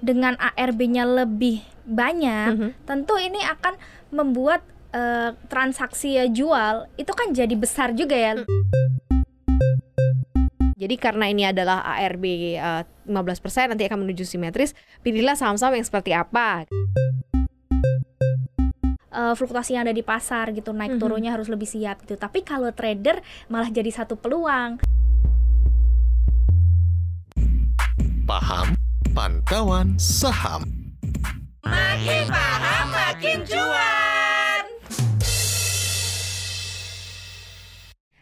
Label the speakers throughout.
Speaker 1: dengan ARB-nya lebih banyak,
Speaker 2: Mhm.
Speaker 1: tentu ini akan membuat eh, transaksi ya jual itu kan jadi besar juga ya.
Speaker 2: Jadi karena ini adalah ARB eh, 15% nanti akan menuju simetris, pilihlah saham-saham yang seperti apa.
Speaker 1: Eh, fluktuasi yang ada di pasar gitu naik
Speaker 2: Mhm.
Speaker 1: turunnya harus lebih siap gitu. Tapi kalau trader malah jadi satu peluang.
Speaker 3: Paham Pantauan Saham
Speaker 4: Makin paham makin cuan.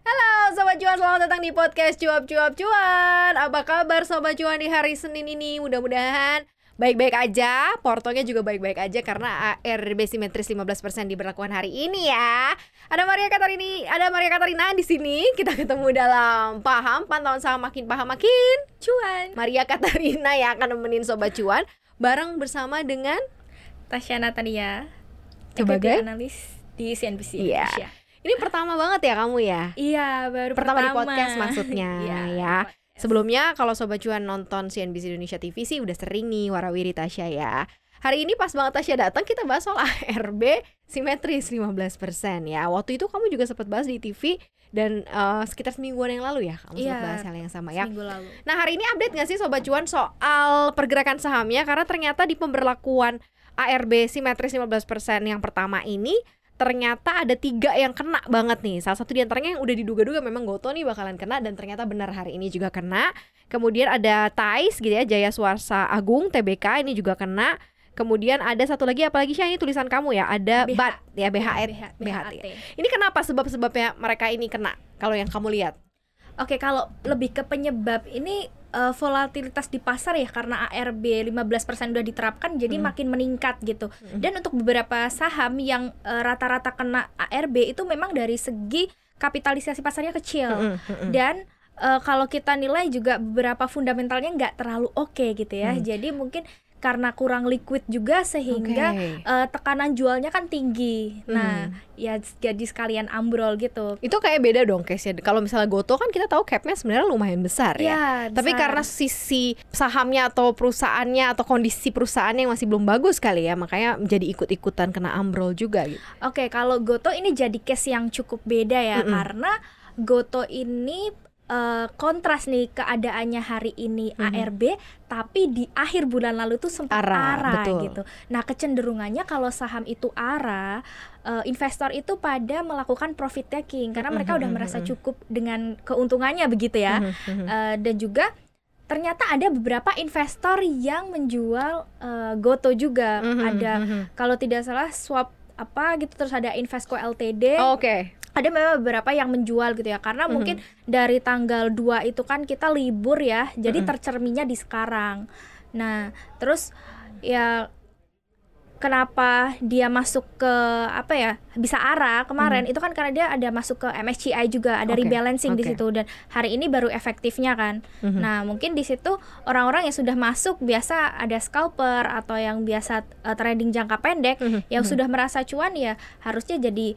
Speaker 2: Halo Sobat Cuan, selamat datang di podcast Cuap Cuap Cuan Apa kabar Sobat Cuan di hari Senin ini? Mudah-mudahan baik-baik aja Portonya juga baik-baik aja Karena ARB simetris 15% diberlakukan hari ini ya Ada Maria Katarini, ada Maria Katarina di sini Kita ketemu dalam Paham, Pantauan Saham Makin Paham Makin
Speaker 1: Cuan.
Speaker 2: Maria Katarina yang akan nemenin Sobat Cuan Bareng bersama dengan
Speaker 1: Tasya Natania,
Speaker 2: Sebagai?
Speaker 1: analis di CNBC
Speaker 2: Iya.
Speaker 1: Indonesia.
Speaker 2: Ini pertama banget ya kamu ya?
Speaker 1: Iya, baru
Speaker 2: Pertama di podcast maksudnya,
Speaker 1: Iya,
Speaker 2: ya. Sebelumnya kalau Sobat Cuan nonton CNBC Indonesia TV sih udah sering nih warawiri Tasya ya Hari ini pas banget Tasya datang kita bahas soal ARB simetris 15% ya Waktu itu kamu juga sempat bahas di TV dan eh, sekitar semingguan yang lalu ya Kamu sempat
Speaker 1: Iya.
Speaker 2: bahas hal yang sama ya
Speaker 1: Seminggu lalu.
Speaker 2: Nah hari ini update nggak sih Sobat Cuan soal pergerakan sahamnya Karena ternyata di pemberlakuan ARB simetris 15% yang pertama ini Ternyata ada tiga yang kena banget nih Salah satu di antaranya yang udah diduga-duga memang Goto nih bakalan kena Dan ternyata benar hari ini juga kena Kemudian ada TAIS gitu ya Jaya Suarsa Agung TBK ini juga kena Kemudian ada satu lagi apalagi sih ini tulisan kamu ya Ada
Speaker 1: BH.
Speaker 2: BAT ya BHT
Speaker 1: BH,
Speaker 2: BHT.
Speaker 1: BHT.
Speaker 2: Ini kenapa sebab-sebabnya mereka ini kena Kalau yang kamu lihat
Speaker 1: Oke, kalau lebih ke penyebab ini eh, volatilitas di pasar ya karena ARB 15% udah diterapkan jadi
Speaker 2: Hmm.
Speaker 1: makin meningkat gitu.
Speaker 2: Hmm.
Speaker 1: Dan untuk beberapa saham yang eh, rata-rata kena ARB itu memang dari segi kapitalisasi pasarnya kecil.
Speaker 2: Mm-mm, mm-mm.
Speaker 1: Dan eh, kalau kita nilai juga beberapa fundamentalnya nggak terlalu oke gitu ya.
Speaker 2: Hmm.
Speaker 1: Jadi mungkin karena kurang liquid juga sehingga
Speaker 2: Oke.
Speaker 1: eh, tekanan jualnya kan tinggi. Nah,
Speaker 2: Hmm.
Speaker 1: ya jadi sekalian ambrol gitu.
Speaker 2: Itu kayak beda dong case-nya. Kalau misalnya Goto kan kita tahu cap-nya sebenarnya lumayan besar ya.
Speaker 1: Ya,
Speaker 2: Tapi
Speaker 1: besar.
Speaker 2: karena sisi sahamnya atau perusahaannya atau kondisi perusahaannya yang masih belum bagus kali ya, makanya menjadi ikut-ikutan kena ambrol juga gitu.
Speaker 1: Oke, kalau Goto ini jadi case yang cukup beda ya
Speaker 2: Mm-mm.
Speaker 1: karena Goto ini eh, kontras nih keadaannya hari ini
Speaker 2: Mhm.
Speaker 1: ARB tapi di akhir bulan lalu tuh sempat
Speaker 2: Ara,
Speaker 1: ARA
Speaker 2: betul.
Speaker 1: gitu. Nah, kecenderungannya kalau saham itu ARA, eh, investor itu pada melakukan profit taking karena mereka udah
Speaker 2: Mhm,
Speaker 1: merasa
Speaker 2: mhm.
Speaker 1: cukup dengan keuntungannya begitu ya.
Speaker 2: Mhm.
Speaker 1: Eh, dan juga ternyata ada beberapa investor yang menjual eh, Goto juga.
Speaker 2: Mhm,
Speaker 1: Ada
Speaker 2: mhm.
Speaker 1: kalau tidak salah swap apa gitu terus ada Invesco LTD
Speaker 2: Oke.
Speaker 1: ada memang beberapa yang menjual gitu ya karena
Speaker 2: Mhm.
Speaker 1: mungkin dari tanggal 2 itu kan kita libur ya jadi
Speaker 2: Mhm.
Speaker 1: tercerminnya di sekarang nah terus ya kenapa dia masuk ke apa ya bisa arah kemarin itu kan karena dia ada masuk ke MSCI juga ada.
Speaker 2: Oke,
Speaker 1: rebalancing di
Speaker 2: oke.
Speaker 1: situ dan hari ini baru efektifnya kan
Speaker 2: Mhm.
Speaker 1: Nah, mungkin di situ orang-orang yang sudah masuk biasa ada scalper atau yang biasa uh, trading jangka pendek
Speaker 2: Mhm,
Speaker 1: yang
Speaker 2: mhm.
Speaker 1: sudah merasa cuan ya harusnya jadi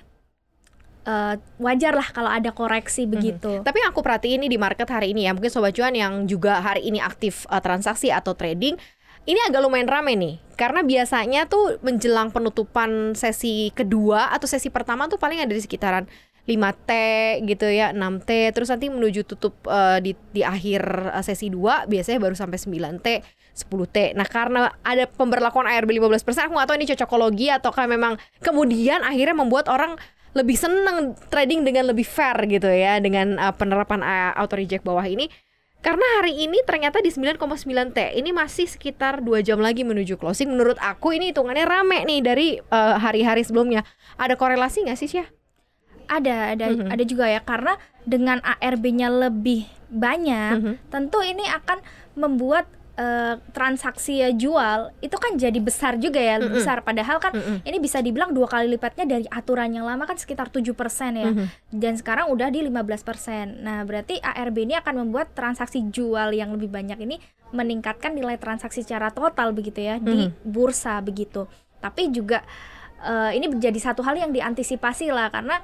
Speaker 1: uh, wajar lah kalau ada koreksi begitu.
Speaker 2: Tapi yang aku perhatiin ini di market hari ini ya, mungkin sobat cuan yang juga hari ini aktif uh, transaksi atau trading, ini agak lumayan rame nih. Karena biasanya tuh menjelang penutupan sesi kedua atau sesi pertama tuh paling ada di sekitaran 5T gitu ya, 6T, terus nanti menuju tutup uh, di di akhir uh, sesi 2 biasanya baru sampai 9T, 10T. Nah, karena ada pemberlakuan ARB 15%, aku nggak tahu ini cocokologi ataukah memang kemudian akhirnya membuat orang lebih seneng trading dengan lebih fair gitu ya dengan uh, penerapan auto reject bawah ini karena hari ini ternyata di 9,9 T ini masih sekitar dua jam lagi menuju closing menurut aku ini hitungannya rame nih dari uh, hari-hari sebelumnya ada korelasi nggak sih Syah?
Speaker 1: Ada ada
Speaker 2: Mhm.
Speaker 1: ada juga ya karena dengan ARB-nya lebih banyak
Speaker 2: Mhm.
Speaker 1: tentu ini akan membuat uh, transaksi ya jual itu kan jadi besar juga ya
Speaker 2: Mhm.
Speaker 1: besar padahal kan
Speaker 2: Mm-mm.
Speaker 1: ini bisa dibilang dua kali lipatnya dari aturan yang lama kan sekitar 7% ya.
Speaker 2: Mhm.
Speaker 1: dan sekarang udah di 15%. Nah, berarti ARB ini akan membuat transaksi jual yang lebih banyak ini meningkatkan nilai transaksi secara total begitu ya di bursa begitu. Tapi juga eh, ini menjadi satu hal yang diantisipasi lah karena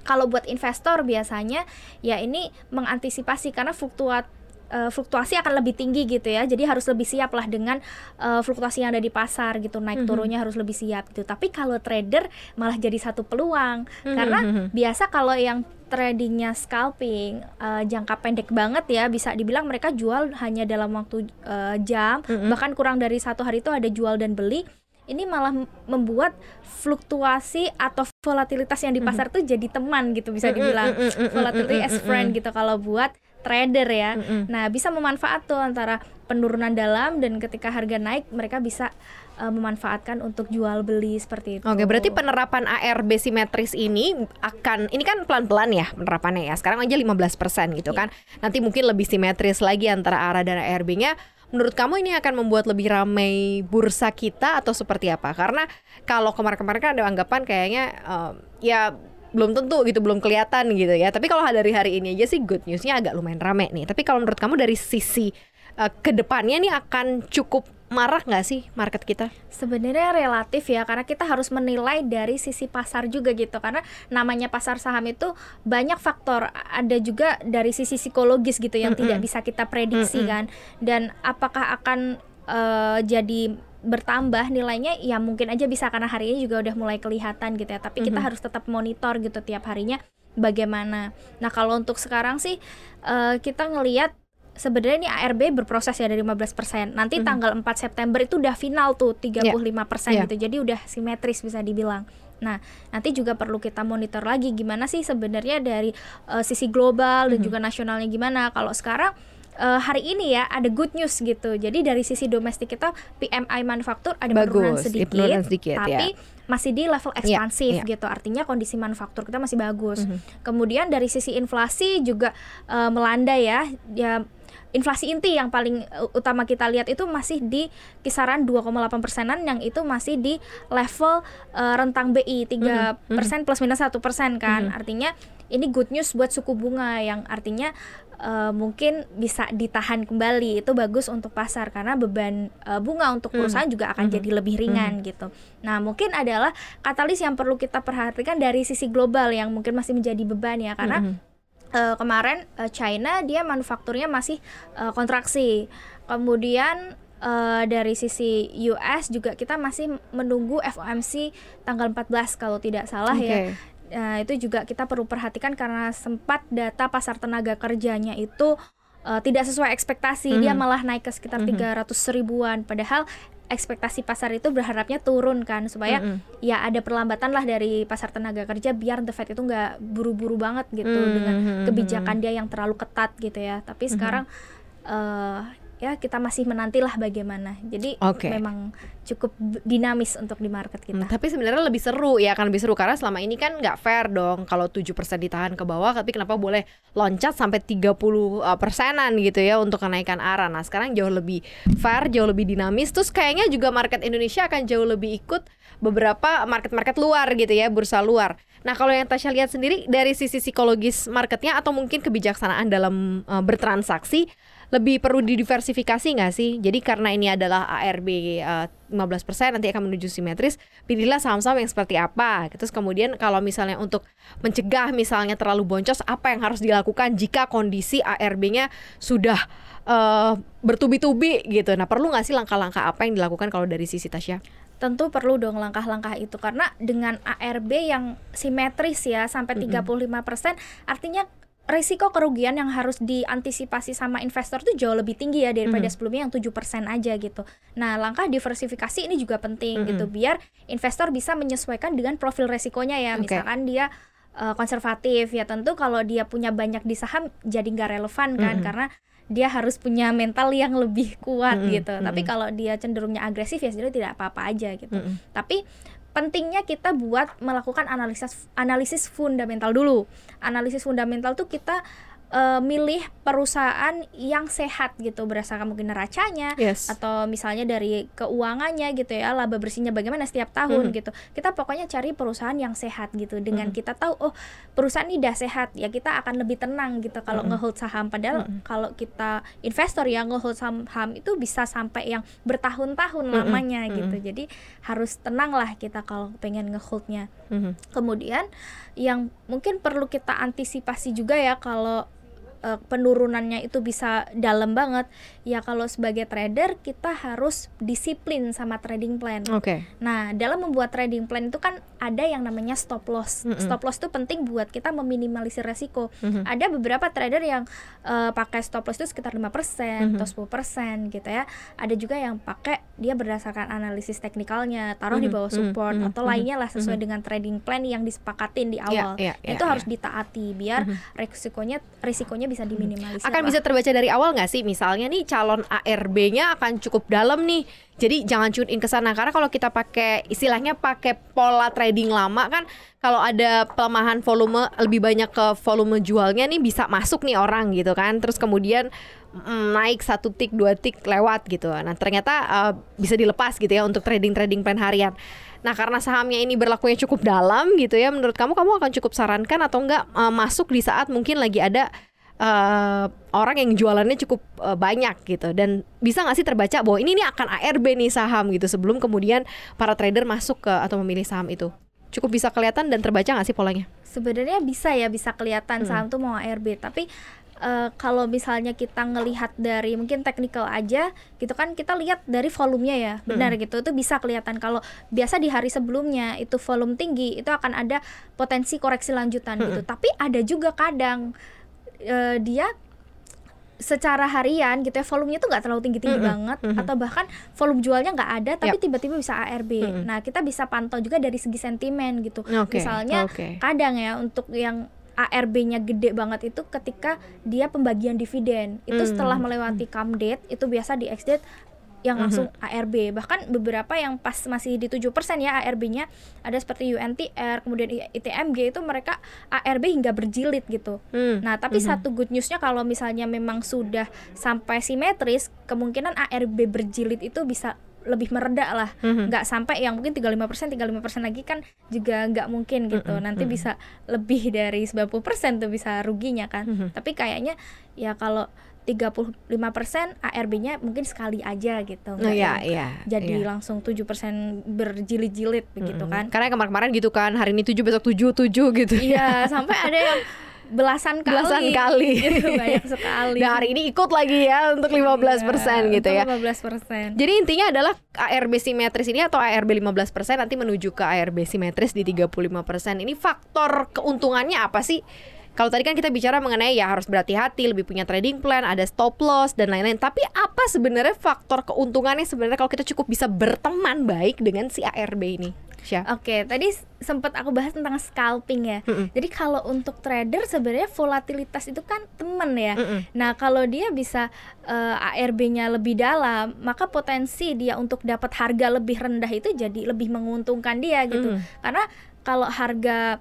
Speaker 1: kalau buat investor biasanya ya ini mengantisipasi karena fluktuat uh, fluktuasi akan lebih tinggi gitu ya. Jadi harus lebih siap lah dengan uh, fluktuasi yang ada di pasar gitu. Naik mm-hmm. turunnya harus lebih siap gitu. Tapi kalau trader malah jadi satu peluang mm-hmm. karena biasa kalau yang tradingnya scalping uh, jangka pendek banget ya bisa dibilang mereka jual hanya dalam waktu uh, jam mm-hmm. bahkan kurang dari satu hari itu ada jual dan beli ini malah membuat fluktuasi atau volatilitas yang di pasar mm-hmm. tuh jadi teman gitu bisa dibilang volatility as friend gitu kalau buat trader ya. Mm-hmm. Nah, bisa memanfaat tuh antara penurunan dalam dan ketika harga naik mereka bisa uh, memanfaatkan untuk jual beli seperti itu.
Speaker 2: Oke, berarti penerapan ARB simetris ini akan ini kan pelan-pelan ya penerapannya ya. Sekarang aja 15% gitu yeah. kan. Nanti mungkin lebih simetris lagi antara ARA dan ARB-nya. Menurut kamu ini akan membuat lebih ramai bursa kita atau seperti apa? Karena kalau kemarin-kemarin kan ada anggapan kayaknya um, ya belum tentu gitu belum kelihatan gitu ya tapi kalau dari hari ini aja sih good newsnya agak lumayan rame nih tapi kalau menurut kamu dari sisi uh, ke depannya nih akan cukup marah nggak sih market kita?
Speaker 1: Sebenarnya relatif ya karena kita harus menilai dari sisi pasar juga gitu karena namanya pasar saham itu banyak faktor ada juga dari sisi psikologis gitu yang mm -hmm. tidak bisa kita prediksi mm -hmm. kan dan apakah akan uh, jadi bertambah nilainya ya mungkin aja bisa karena hari ini juga udah mulai kelihatan gitu ya tapi mm -hmm. kita harus tetap monitor gitu tiap harinya bagaimana nah kalau untuk sekarang sih uh, kita ngelihat sebenarnya ini ARB berproses ya dari 15%. Nanti mm -hmm. tanggal 4 September itu udah final tuh 35% yeah. yeah. gitu. Jadi udah simetris bisa dibilang. Nah, nanti juga perlu kita monitor lagi gimana sih sebenarnya dari uh, sisi global mm -hmm. dan juga nasionalnya gimana. Kalau sekarang uh, hari ini ya ada good news gitu. Jadi dari sisi domestik kita PMI manufaktur ada Bagus, penurunan sedikit, penurunan sedikit tapi ya. masih di level ya, ekspansif yeah, yeah. gitu. Artinya kondisi manufaktur kita masih bagus. Mm -hmm. Kemudian dari sisi inflasi juga uh, melanda ya. Ya inflasi inti yang paling uh, utama kita lihat itu masih di kisaran 2,8 persenan yang itu masih di level uh, rentang BI 3 mm -hmm. persen plus minus satu persen kan mm -hmm. artinya ini good news buat suku bunga yang artinya uh, mungkin bisa ditahan kembali itu bagus untuk pasar karena beban uh, bunga untuk hmm. perusahaan hmm. juga akan hmm. jadi lebih ringan hmm. gitu. Nah mungkin adalah katalis yang perlu kita perhatikan dari sisi global yang mungkin masih menjadi beban ya karena hmm. uh, kemarin uh, China dia manufakturnya masih uh, kontraksi, kemudian uh, dari sisi US juga kita masih menunggu FOMC tanggal 14 kalau tidak salah okay. ya. Nah, itu juga kita perlu perhatikan karena sempat data pasar tenaga kerjanya itu uh, tidak sesuai ekspektasi. Mm. Dia mhm. malah naik ke sekitar mm -hmm. 300 ribuan padahal ekspektasi pasar itu berharapnya turun kan supaya mm -hmm. ya ada perlambatan lah dari pasar tenaga kerja biar the Fed itu nggak buru-buru banget gitu mm -hmm. dengan kebijakan dia yang terlalu ketat gitu ya. Tapi mm -hmm. sekarang uh, ya kita masih menantilah bagaimana. Jadi okay. memang cukup dinamis untuk di market kita. Hmm,
Speaker 2: tapi sebenarnya lebih seru ya kan lebih seru karena selama ini kan nggak fair dong kalau 7% ditahan ke bawah tapi kenapa boleh loncat sampai 30 uh, persenan gitu ya untuk kenaikan ARA. Nah, sekarang jauh lebih fair, jauh lebih dinamis. Terus kayaknya juga market Indonesia akan jauh lebih ikut beberapa market-market luar gitu ya, bursa luar. Nah, kalau yang Tasya lihat sendiri dari sisi psikologis marketnya atau mungkin kebijaksanaan dalam uh, bertransaksi lebih perlu didiversifikasi nggak sih? Jadi karena ini adalah ARB uh, 15% nanti akan menuju simetris, pilihlah saham-saham yang seperti apa. Terus kemudian kalau misalnya untuk mencegah misalnya terlalu boncos, apa yang harus dilakukan jika kondisi ARB-nya sudah uh, bertubi-tubi gitu. Nah, perlu nggak sih langkah-langkah apa yang dilakukan kalau dari sisi Tasya?
Speaker 1: tentu perlu dong langkah-langkah itu karena dengan ARB yang simetris ya sampai 35% artinya risiko kerugian yang harus diantisipasi sama investor itu jauh lebih tinggi ya daripada mm. sebelumnya yang 7% aja gitu. Nah, langkah diversifikasi ini juga penting mm -hmm. gitu biar investor bisa menyesuaikan dengan profil resikonya ya. Okay. Misalkan dia uh, konservatif ya tentu kalau dia punya banyak di saham jadi nggak relevan kan mm -hmm. karena dia harus punya mental yang lebih kuat mm -hmm. gitu. Mm -hmm. Tapi kalau dia cenderungnya agresif ya sebenarnya tidak apa-apa aja gitu. Mm -hmm. Tapi pentingnya kita buat melakukan analisis analisis fundamental dulu. Analisis fundamental tuh kita uh, milih perusahaan yang sehat gitu berdasarkan mungkin neracanya yes. atau misalnya dari keuangannya gitu ya laba bersihnya bagaimana setiap tahun mm. gitu kita pokoknya cari perusahaan yang sehat gitu dengan mm. kita tahu oh perusahaan ini udah sehat ya kita akan lebih tenang gitu kalau mm. ngehold saham padahal mm. kalau kita investor yang ngehold saham itu bisa sampai yang bertahun-tahun mm. lamanya mm. gitu jadi harus tenang lah kita kalau pengen ngeholdnya mm. kemudian yang mungkin perlu kita antisipasi juga ya kalau uh, penurunannya itu bisa dalam banget ya kalau sebagai trader kita harus disiplin sama trading plan
Speaker 2: oke okay.
Speaker 1: nah dalam membuat trading plan itu kan ada yang namanya stop loss mm -hmm. stop loss itu penting buat kita meminimalisir resiko mm -hmm. ada beberapa trader yang uh, pakai stop loss itu sekitar 5% mm -hmm. atau 10% gitu ya ada juga yang pakai dia berdasarkan analisis teknikalnya taruh mm -hmm. di bawah support mm -hmm. atau lainnya lah sesuai mm -hmm. dengan trading plan yang disepakatin di iya, awal yeah, yeah, yeah, itu yeah. harus ditaati biar mm -hmm. resikonya risikonya bisa diminimalisir.
Speaker 2: Akan lah. bisa terbaca dari awal nggak sih? Misalnya nih calon ARB-nya akan cukup dalam nih. Jadi jangan tune in ke sana karena kalau kita pakai istilahnya pakai pola trading lama kan kalau ada pelemahan volume lebih banyak ke volume jualnya nih bisa masuk nih orang gitu kan. Terus kemudian mm, naik satu tik dua tik lewat gitu. Nah ternyata uh, bisa dilepas gitu ya untuk trading trading plan harian. Nah karena sahamnya ini berlakunya cukup dalam gitu ya, menurut kamu kamu akan cukup sarankan atau enggak uh, masuk di saat mungkin lagi ada uh, orang yang jualannya cukup uh, banyak gitu dan bisa nggak sih terbaca bahwa ini nih akan ARB nih saham gitu sebelum kemudian para trader masuk ke atau memilih saham itu cukup bisa kelihatan dan terbaca nggak sih polanya?
Speaker 1: Sebenarnya bisa ya bisa kelihatan hmm. saham tuh mau ARB tapi uh, kalau misalnya kita ngelihat dari mungkin teknikal aja gitu kan kita lihat dari volumenya ya benar hmm. gitu itu bisa kelihatan kalau biasa di hari sebelumnya itu volume tinggi itu akan ada potensi koreksi lanjutan hmm. gitu tapi ada juga kadang uh, dia secara harian gitu ya volumenya tuh nggak terlalu tinggi tinggi mm -hmm. banget mm -hmm. atau bahkan volume jualnya nggak ada tapi tiba-tiba yep. bisa ARB. Mm -hmm. Nah kita bisa pantau juga dari segi sentimen gitu. Okay. Misalnya okay. kadang ya untuk yang ARB-nya gede banget itu ketika dia pembagian dividen. Itu mm. setelah melewati come date itu biasa di ex date yang mhm. langsung mm -hmm. ARB bahkan beberapa yang pas masih di 7% ya ARB-nya ada seperti UNTR kemudian ITMG itu mereka ARB hingga berjilid gitu mm. nah tapi mm -hmm. satu good newsnya kalau misalnya memang sudah sampai simetris kemungkinan ARB berjilid itu bisa lebih meredak lah mm-hmm. nggak sampai yang mungkin 35% 35% lagi kan juga nggak mungkin gitu mm-hmm. nanti bisa lebih dari 90% tuh bisa ruginya kan mm-hmm. tapi kayaknya ya kalau 35% ARB-nya mungkin sekali aja gitu.
Speaker 2: Oh, iya, iya.
Speaker 1: Jadi
Speaker 2: iya.
Speaker 1: langsung 7% berjilid-jilid begitu mm -hmm. kan.
Speaker 2: Karena kemarin-kemarin gitu kan, hari ini 7 besok 7 7 gitu.
Speaker 1: Iya, sampai ada yang belasan kali
Speaker 2: belasan kali
Speaker 1: gitu, banyak sekali
Speaker 2: nah hari ini ikut lagi ya untuk 15% iya, gitu ya
Speaker 1: 15%
Speaker 2: jadi intinya adalah ARB simetris ini atau ARB 15% nanti menuju ke ARB simetris di 35% ini faktor keuntungannya apa sih kalau tadi kan kita bicara mengenai ya harus berhati-hati, lebih punya trading plan, ada stop loss dan lain-lain. Tapi apa sebenarnya faktor keuntungannya sebenarnya kalau kita cukup bisa berteman baik dengan si ARB ini?
Speaker 1: Oke, okay, tadi sempat aku bahas tentang scalping ya. Mm -mm. Jadi kalau untuk trader sebenarnya volatilitas itu kan teman ya. Mm -mm. Nah kalau dia bisa uh, eh, ARB-nya lebih dalam, maka potensi dia untuk dapat harga lebih rendah itu jadi lebih menguntungkan dia gitu. Mm -mm. Karena kalau harga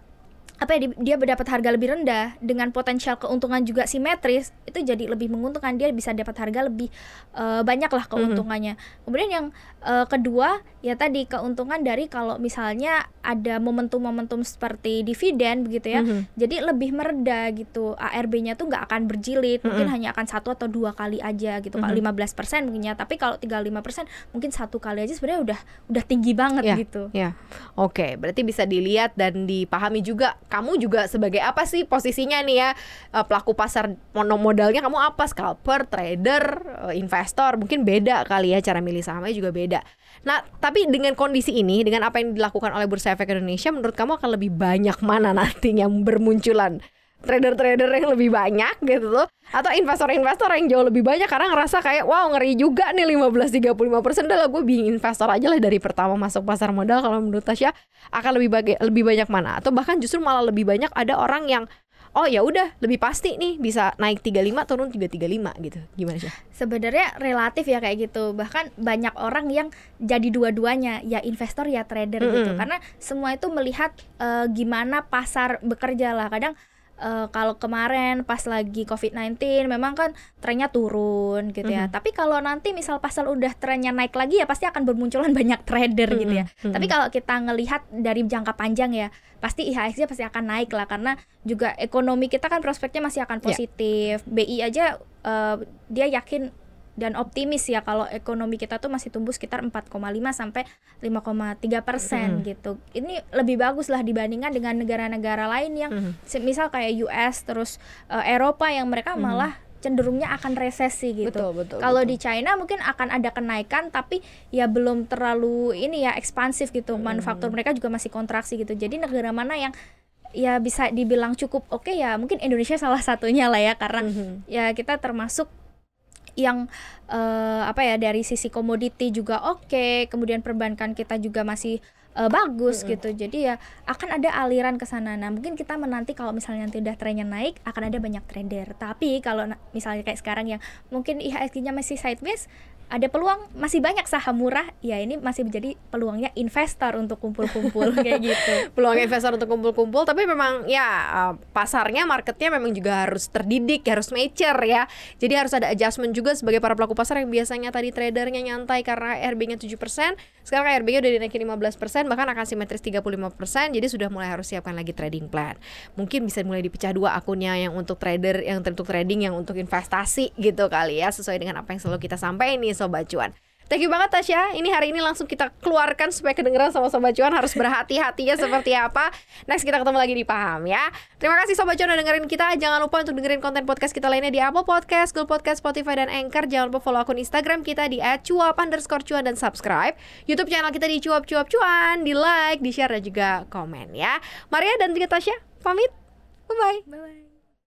Speaker 1: apa ya dia mendapat harga lebih rendah dengan potensial keuntungan juga simetris itu jadi lebih menguntungkan dia bisa dapat harga lebih uh, banyak lah mhm. keuntungannya. Mm -hmm. Kemudian yang uh, kedua ya tadi keuntungan dari kalau misalnya ada momentum-momentum seperti dividen begitu ya. Mm -hmm. Jadi lebih mereda gitu. ARB-nya tuh nggak akan berjilid, mm -hmm. mungkin hanya akan satu atau dua kali aja gitu. Mm -hmm. Kalau 15% mungkin ya, tapi kalau 35% mungkin satu kali aja sebenarnya udah udah tinggi banget
Speaker 2: yeah,
Speaker 1: gitu.
Speaker 2: Ya. Yeah. Oke, okay, berarti bisa dilihat dan dipahami juga kamu juga sebagai apa sih posisinya nih ya uh, pelaku pasar monomodalnya kamu apa scalper, trader, uh, investor mungkin beda kali ya cara milih sahamnya juga beda. Nah tapi dengan kondisi ini dengan apa yang dilakukan oleh Bursa Efek Indonesia menurut kamu akan lebih banyak mana nantinya bermunculan? trader-trader yang lebih banyak gitu loh atau investor-investor yang jauh lebih banyak? Karena ngerasa kayak wow ngeri juga nih 15 35 persen. Udah lah gue bingung investor aja lah dari pertama masuk pasar modal. Kalau menurut Tasya akan lebih bagi, lebih banyak mana? Atau bahkan justru malah lebih banyak ada orang yang oh ya udah lebih pasti nih bisa naik 35 turun 335 gitu. Gimana sih?
Speaker 1: Sebenarnya relatif ya kayak gitu. Bahkan banyak orang yang jadi dua-duanya ya investor ya trader mm -hmm. gitu karena semua itu melihat uh, gimana pasar bekerja lah. Kadang uh, kalau kemarin pas lagi COVID-19 memang kan trennya turun gitu ya. Mm -hmm. Tapi kalau nanti misal pasal udah trennya naik lagi ya pasti akan bermunculan banyak trader mm -hmm. gitu ya. Mm -hmm. Tapi kalau kita ngelihat dari jangka panjang ya, pasti IHSG pasti akan naik lah karena juga ekonomi kita kan prospeknya masih akan ya. positif. Yeah. BI aja uh, dia yakin dan optimis ya kalau ekonomi kita tuh masih tumbuh sekitar 4,5 sampai 5,3 persen gitu. Ini lebih bagus lah dibandingkan dengan negara-negara lain yang se- misal kayak US terus eh, Eropa yang mereka malah cenderungnya akan resesi gitu.
Speaker 2: Betul, betul,
Speaker 1: Kalau
Speaker 2: betul.
Speaker 1: di China mungkin akan ada kenaikan tapi ya belum terlalu ini ya ekspansif gitu. Manufaktur mereka juga masih kontraksi gitu. Jadi negara mana yang ya bisa dibilang cukup oke ya mungkin Indonesia salah satunya lah ya karena ya kita termasuk yang eh, apa ya dari sisi komoditi juga oke, kemudian perbankan kita juga masih eh, bagus gitu. Jadi ya akan ada aliran ke sana. Nah, mungkin kita menanti kalau misalnya nanti udah trennya naik akan ada banyak trader. Tapi kalau misalnya kayak sekarang yang mungkin IHSG-nya masih sideways, ada peluang masih banyak saham murah, ya ini masih menjadi peluangnya investor untuk kumpul-kumpul kayak gitu.
Speaker 2: peluang investor untuk kumpul-kumpul tapi memang ya uh, pasarnya marketnya memang juga harus terdidik harus mature ya. Jadi harus ada adjustment juga sebagai para pelaku pasar yang biasanya tadi tradernya nyantai karena RB-nya 7% sekarang RB-nya udah dinaikin 15% bahkan akan simetris 35% jadi sudah mulai harus siapkan lagi trading plan. Mungkin bisa mulai dipecah dua akunnya yang untuk trader yang untuk trading yang untuk investasi gitu kali ya sesuai dengan apa yang selalu kita sampaikan nih sobat cuan Thank you banget Tasya. Ini hari ini langsung kita keluarkan supaya kedengeran sama Sobat Cuan harus berhati-hatinya seperti apa. Next kita ketemu lagi di Paham ya. Terima kasih Sobat Cuan udah dengerin kita. Jangan lupa untuk dengerin konten podcast kita lainnya di Apple Podcast, Google Podcast, Spotify, dan Anchor. Jangan lupa follow akun Instagram kita di @cuap underscore cuan dan subscribe. YouTube channel kita di cuap cuap cuan, di like, di share dan juga komen ya. Maria dan juga Tasya pamit. Bye bye.
Speaker 1: Bye bye.